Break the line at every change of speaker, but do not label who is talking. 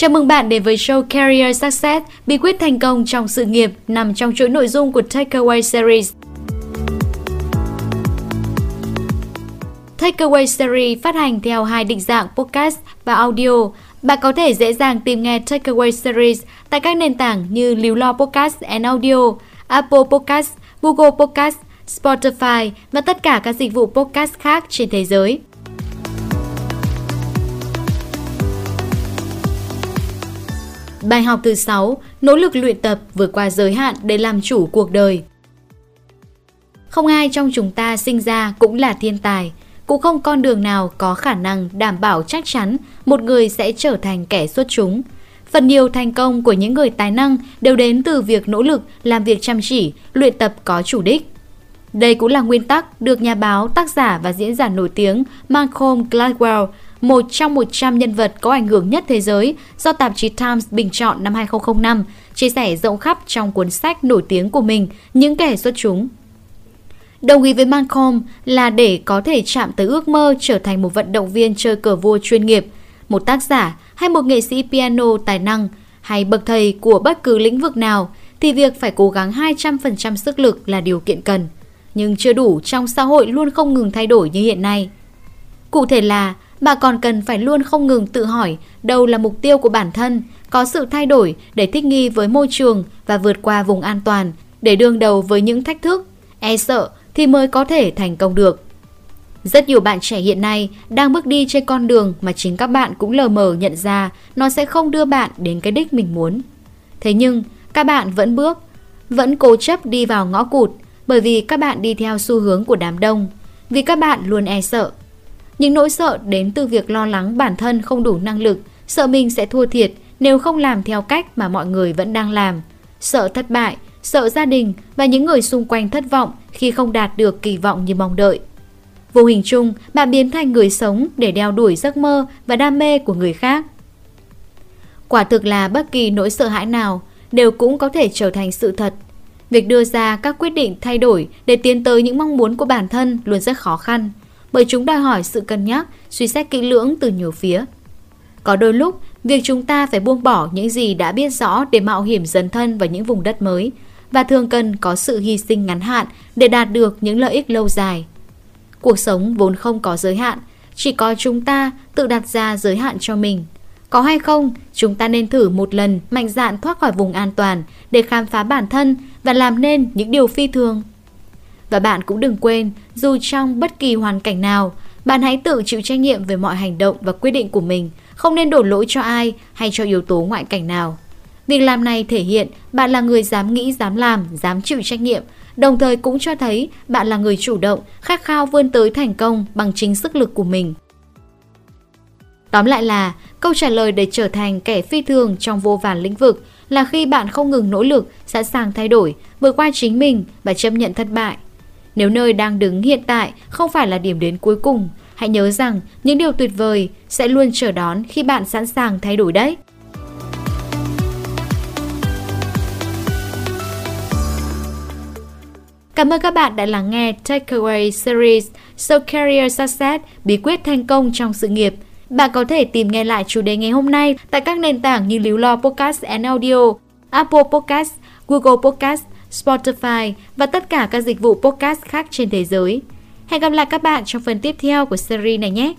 Chào mừng bạn đến với show Career Success, bí quyết thành công trong sự nghiệp nằm trong chuỗi nội dung của Takeaway Series. Takeaway Series phát hành theo hai định dạng podcast và audio. Bạn có thể dễ dàng tìm nghe Takeaway Series tại các nền tảng như Líu Lo Podcast and Audio, Apple Podcast, Google Podcast, Spotify và tất cả các dịch vụ podcast khác trên thế giới. Bài học thứ 6, nỗ lực luyện tập vượt qua giới hạn để làm chủ cuộc đời. Không ai trong chúng ta sinh ra cũng là thiên tài, cũng không con đường nào có khả năng đảm bảo chắc chắn một người sẽ trở thành kẻ xuất chúng. Phần nhiều thành công của những người tài năng đều đến từ việc nỗ lực, làm việc chăm chỉ, luyện tập có chủ đích. Đây cũng là nguyên tắc được nhà báo, tác giả và diễn giả nổi tiếng Malcolm Gladwell một trong 100 nhân vật có ảnh hưởng nhất thế giới do tạp chí Times bình chọn năm 2005, chia sẻ rộng khắp trong cuốn sách nổi tiếng của mình Những kẻ xuất chúng. Đồng ý với Malcolm là để có thể chạm tới ước mơ trở thành một vận động viên chơi cờ vua chuyên nghiệp, một tác giả hay một nghệ sĩ piano tài năng hay bậc thầy của bất cứ lĩnh vực nào thì việc phải cố gắng 200% sức lực là điều kiện cần. Nhưng chưa đủ trong xã hội luôn không ngừng thay đổi như hiện nay. Cụ thể là bà còn cần phải luôn không ngừng tự hỏi đâu là mục tiêu của bản thân, có sự thay đổi để thích nghi với môi trường và vượt qua vùng an toàn, để đương đầu với những thách thức, e sợ thì mới có thể thành công được. Rất nhiều bạn trẻ hiện nay đang bước đi trên con đường mà chính các bạn cũng lờ mờ nhận ra nó sẽ không đưa bạn đến cái đích mình muốn. Thế nhưng, các bạn vẫn bước, vẫn cố chấp đi vào ngõ cụt bởi vì các bạn đi theo xu hướng của đám đông, vì các bạn luôn e sợ những nỗi sợ đến từ việc lo lắng bản thân không đủ năng lực, sợ mình sẽ thua thiệt nếu không làm theo cách mà mọi người vẫn đang làm, sợ thất bại, sợ gia đình và những người xung quanh thất vọng khi không đạt được kỳ vọng như mong đợi. Vô hình chung, bạn biến thành người sống để đeo đuổi giấc mơ và đam mê của người khác. Quả thực là bất kỳ nỗi sợ hãi nào đều cũng có thể trở thành sự thật. Việc đưa ra các quyết định thay đổi để tiến tới những mong muốn của bản thân luôn rất khó khăn bởi chúng đòi hỏi sự cân nhắc, suy xét kỹ lưỡng từ nhiều phía. Có đôi lúc, việc chúng ta phải buông bỏ những gì đã biết rõ để mạo hiểm dấn thân vào những vùng đất mới và thường cần có sự hy sinh ngắn hạn để đạt được những lợi ích lâu dài. Cuộc sống vốn không có giới hạn, chỉ có chúng ta tự đặt ra giới hạn cho mình. Có hay không, chúng ta nên thử một lần mạnh dạn thoát khỏi vùng an toàn để khám phá bản thân và làm nên những điều phi thường. Và bạn cũng đừng quên, dù trong bất kỳ hoàn cảnh nào, bạn hãy tự chịu trách nhiệm về mọi hành động và quyết định của mình, không nên đổ lỗi cho ai hay cho yếu tố ngoại cảnh nào. Việc làm này thể hiện bạn là người dám nghĩ, dám làm, dám chịu trách nhiệm, đồng thời cũng cho thấy bạn là người chủ động, khát khao vươn tới thành công bằng chính sức lực của mình. Tóm lại là, câu trả lời để trở thành kẻ phi thường trong vô vàn lĩnh vực là khi bạn không ngừng nỗ lực, sẵn sàng thay đổi, vượt qua chính mình và chấp nhận thất bại. Nếu nơi đang đứng hiện tại không phải là điểm đến cuối cùng, hãy nhớ rằng những điều tuyệt vời sẽ luôn chờ đón khi bạn sẵn sàng thay đổi đấy. Cảm ơn các bạn đã lắng nghe Takeaway Series So Career Success bí quyết thành công trong sự nghiệp. Bạn có thể tìm nghe lại chủ đề ngày hôm nay tại các nền tảng như Líu Lo Podcast and Audio, Apple Podcast, Google Podcast, Spotify và tất cả các dịch vụ podcast khác trên thế giới. Hẹn gặp lại các bạn trong phần tiếp theo của series này nhé!